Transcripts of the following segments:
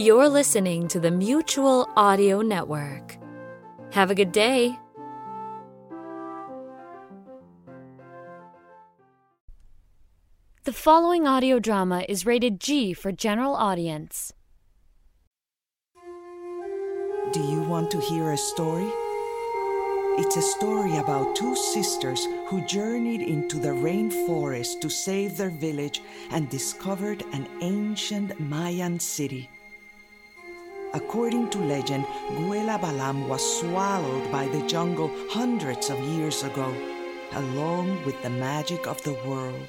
You're listening to the Mutual Audio Network. Have a good day. The following audio drama is rated G for general audience. Do you want to hear a story? It's a story about two sisters who journeyed into the rainforest to save their village and discovered an ancient Mayan city. According to legend, Guela Balam was swallowed by the jungle hundreds of years ago, along with the magic of the world.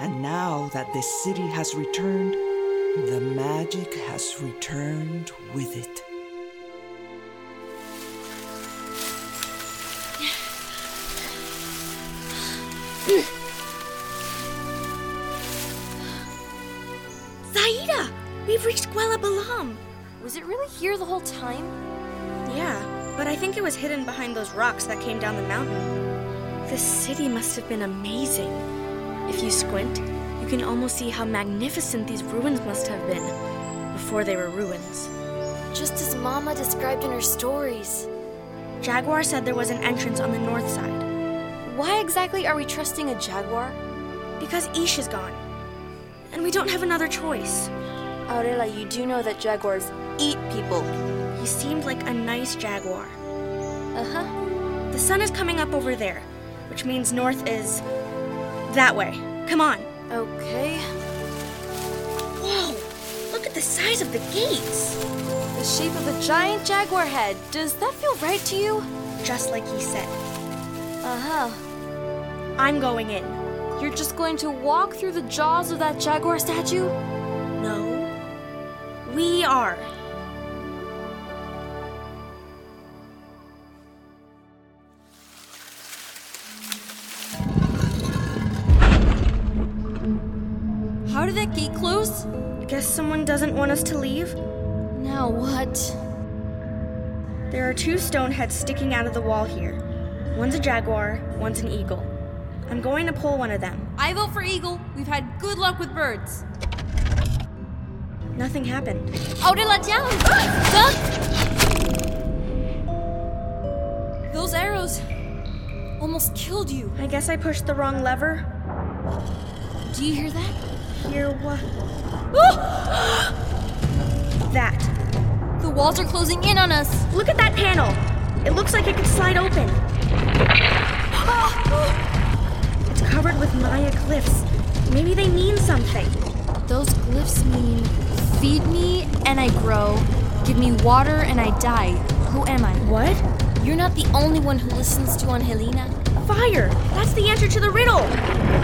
And now that the city has returned, the magic has returned with it. Zaida! We've reached Guela Balam! Was it really here the whole time? Yeah, but I think it was hidden behind those rocks that came down the mountain. This city must have been amazing. If you squint, you can almost see how magnificent these ruins must have been before they were ruins. Just as Mama described in her stories. Jaguar said there was an entrance on the north side Why exactly are we trusting a jaguar? because Ish is gone. And we don't have another choice. Aurela, you do know that jaguars eat people. He seemed like a nice jaguar. Uh huh. The sun is coming up over there, which means north is that way. Come on. Okay. Whoa! Look at the size of the gates! The shape of a giant jaguar head. Does that feel right to you? Just like he said. Uh huh. I'm going in. You're just going to walk through the jaws of that jaguar statue? We are. How did that gate close? I guess someone doesn't want us to leave? Now what? There are two stone heads sticking out of the wall here. One's a jaguar, one's an eagle. I'm going to pull one of them. I vote for eagle. We've had good luck with birds. Nothing happened. Aurela, down! Duck! Those arrows almost killed you. I guess I pushed the wrong lever. Do you hear that? Hear what? that. The walls are closing in on us. Look at that panel. It looks like it could slide open. It's covered with Maya glyphs. Maybe they mean something. Those glyphs mean feed me and I grow, give me water and I die. Who am I? What? You're not the only one who listens to Angelina. Fire! That's the answer to the riddle!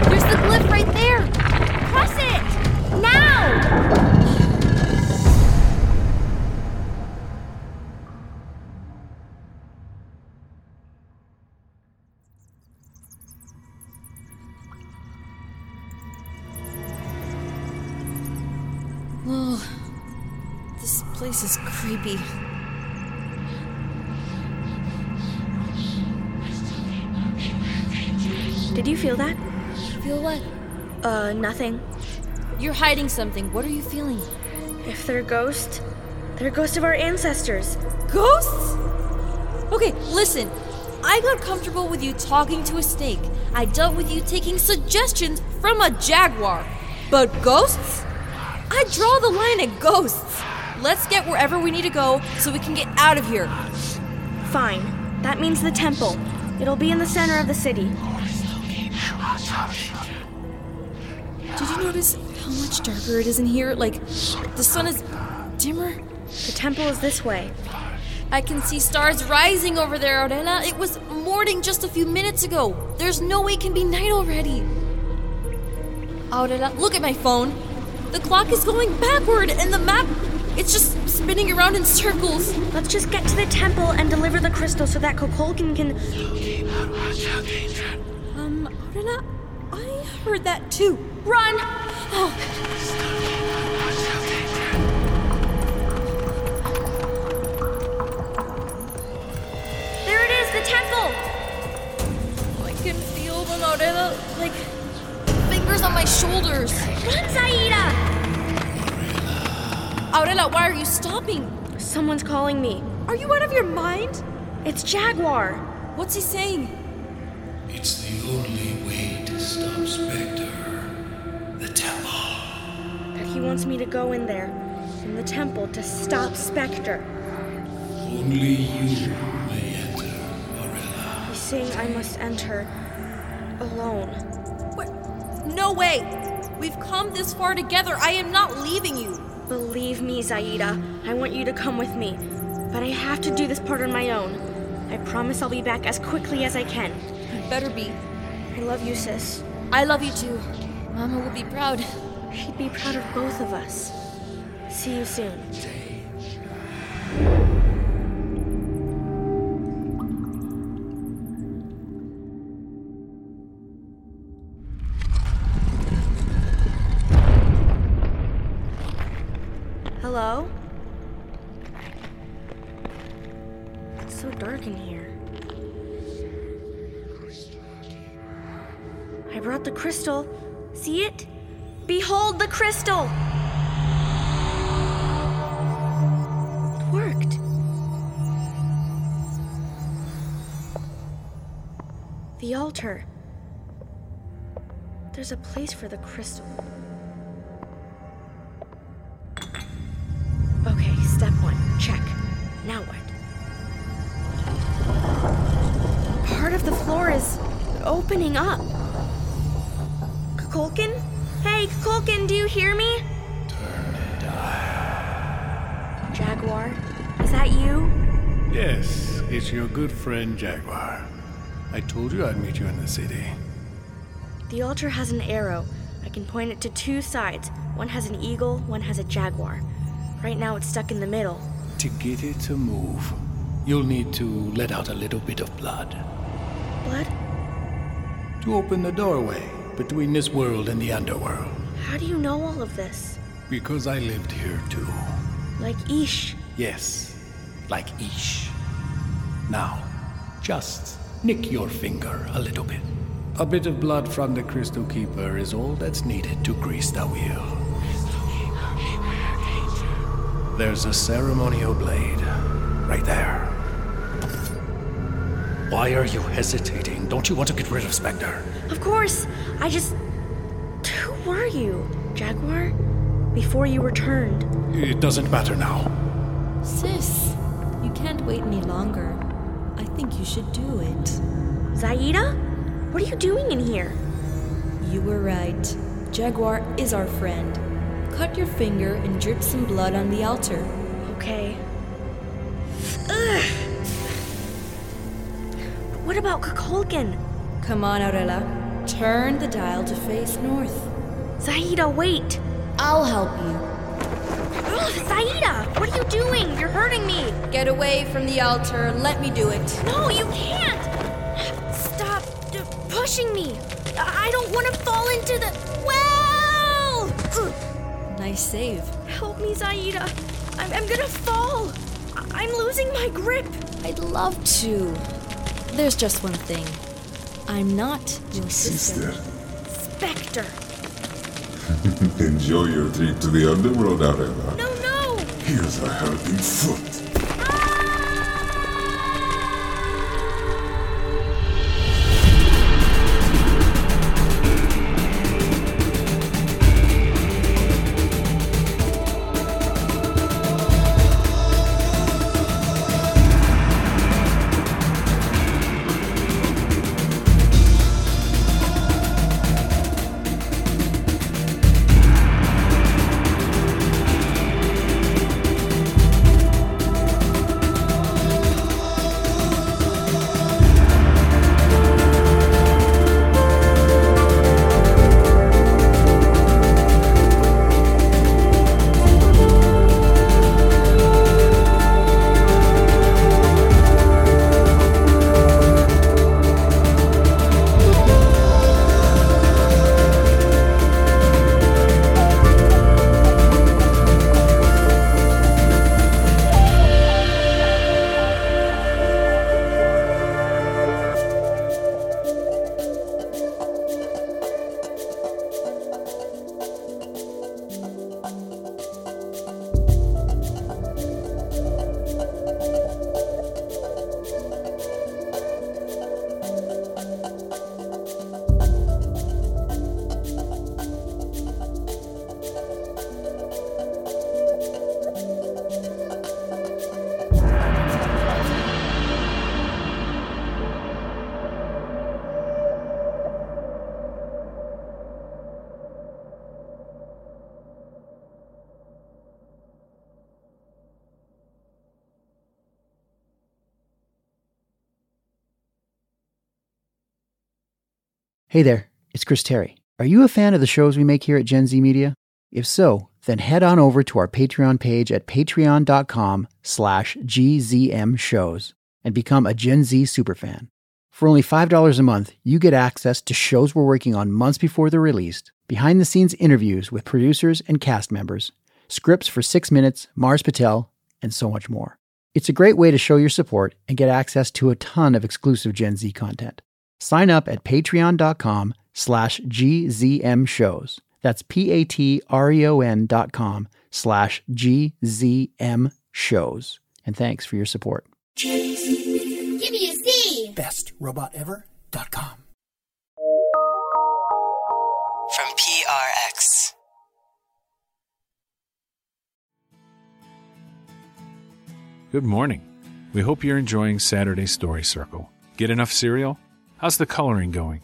There's the glyph right there. Press it! Now! Oh, this place is creepy. Did you feel that? Feel what? Uh, nothing. You're hiding something. What are you feeling? If they're ghosts, they're ghosts of our ancestors. Ghosts? Okay, listen. I got comfortable with you talking to a snake. I dealt with you taking suggestions from a jaguar. But ghosts? I draw the line at ghosts. Let's get wherever we need to go so we can get out of here. Fine. That means the temple. It'll be in the center of the city. Did you notice how much darker it is in here? Like, the sun is dimmer? The temple is this way. I can see stars rising over there, Aurela. It was morning just a few minutes ago. There's no way it can be night already. Aurela, look at my phone. The clock is going backward, and the map, it's just spinning around in circles. Let's just get to the temple and deliver the crystal so that Kukulkan can. Um, Aurela, I heard that too. Run! Oh, There it is, the temple! I can feel them, Aurela, like on my shoulders. Run, Zaida! Aurela, Aurela, why are you stopping? Someone's calling me. Are you out of your mind? It's Jaguar. What's he saying? It's the only way to stop Spectre. The temple. That he wants me to go in there, in the temple, to stop Spectre. Only you may enter, Aurela. He's saying I must enter alone. What? No way! We've come this far together. I am not leaving you. Believe me, Zaida, I want you to come with me. But I have to do this part on my own. I promise I'll be back as quickly as I can. Better be. I love you, sis. I love you too. Mama will be proud. She'd be proud of both of us. See you soon. I brought the crystal. See it? Behold the crystal! It worked. The altar. There's a place for the crystal. Okay, step one. Check. Now what? Part of the floor is opening up. Kukulkan? Hey, Kukulkan, do you hear me? Turn and die. Jaguar, is that you? Yes, it's your good friend Jaguar. I told you I'd meet you in the city. The altar has an arrow. I can point it to two sides. One has an eagle, one has a jaguar. Right now it's stuck in the middle. To get it to move, you'll need to let out a little bit of blood. Blood? To open the doorway between this world and the underworld. How do you know all of this? Because I lived here too. Like Ish. Yes, like Ish. Now, just nick your finger a little bit. A bit of blood from the Crystal Keeper is all that's needed to grease the wheel. There's a ceremonial blade right there. Why are you hesitating? Don't you want to get rid of Spectre? Of course. I just. Who were you, Jaguar? Before you returned. It doesn't matter now. Sis, you can't wait any longer. I think you should do it. Zaida? What are you doing in here? You were right. Jaguar is our friend. Cut your finger and drip some blood on the altar. Okay. Ugh. What about Kukulkan? Come on, Aurela. Turn the dial to face north. Zaida, wait! I'll help you. Ugh, Zaida! What are you doing? You're hurting me! Get away from the altar let me do it. No, you can't! Stop pushing me! I don't want to fall into the well! Ugh. Nice save. Help me, Zaida! I'm, I'm gonna fall! I'm losing my grip! I'd love to. There's just one thing. I'm not your sister. Sister, Spectre! enjoy your trip to the underworld, Aurela. No, no! Here's a helping foot. Hey there, it's Chris Terry. Are you a fan of the shows we make here at Gen Z Media? If so, then head on over to our Patreon page at patreon.com slash gzm shows and become a Gen Z superfan. For only $5 a month, you get access to shows we're working on months before they're released, behind the scenes interviews with producers and cast members, scripts for 6 Minutes, Mars Patel, and so much more. It's a great way to show your support and get access to a ton of exclusive Gen Z content. Sign up at patreon.com slash gzm shows. That's p-a-t-r-e-o-n dot com slash gzm shows. And thanks for your support. Give me a Z. BestRobotEver.com. From PRX. Good morning. We hope you're enjoying Saturday Story Circle. Get enough cereal? How's the coloring going?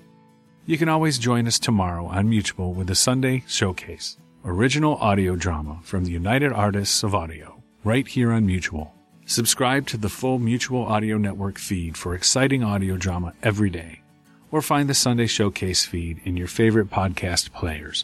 You can always join us tomorrow on Mutual with the Sunday Showcase, original audio drama from the United Artists of Audio, right here on Mutual. Subscribe to the full Mutual Audio Network feed for exciting audio drama every day, or find the Sunday Showcase feed in your favorite podcast players.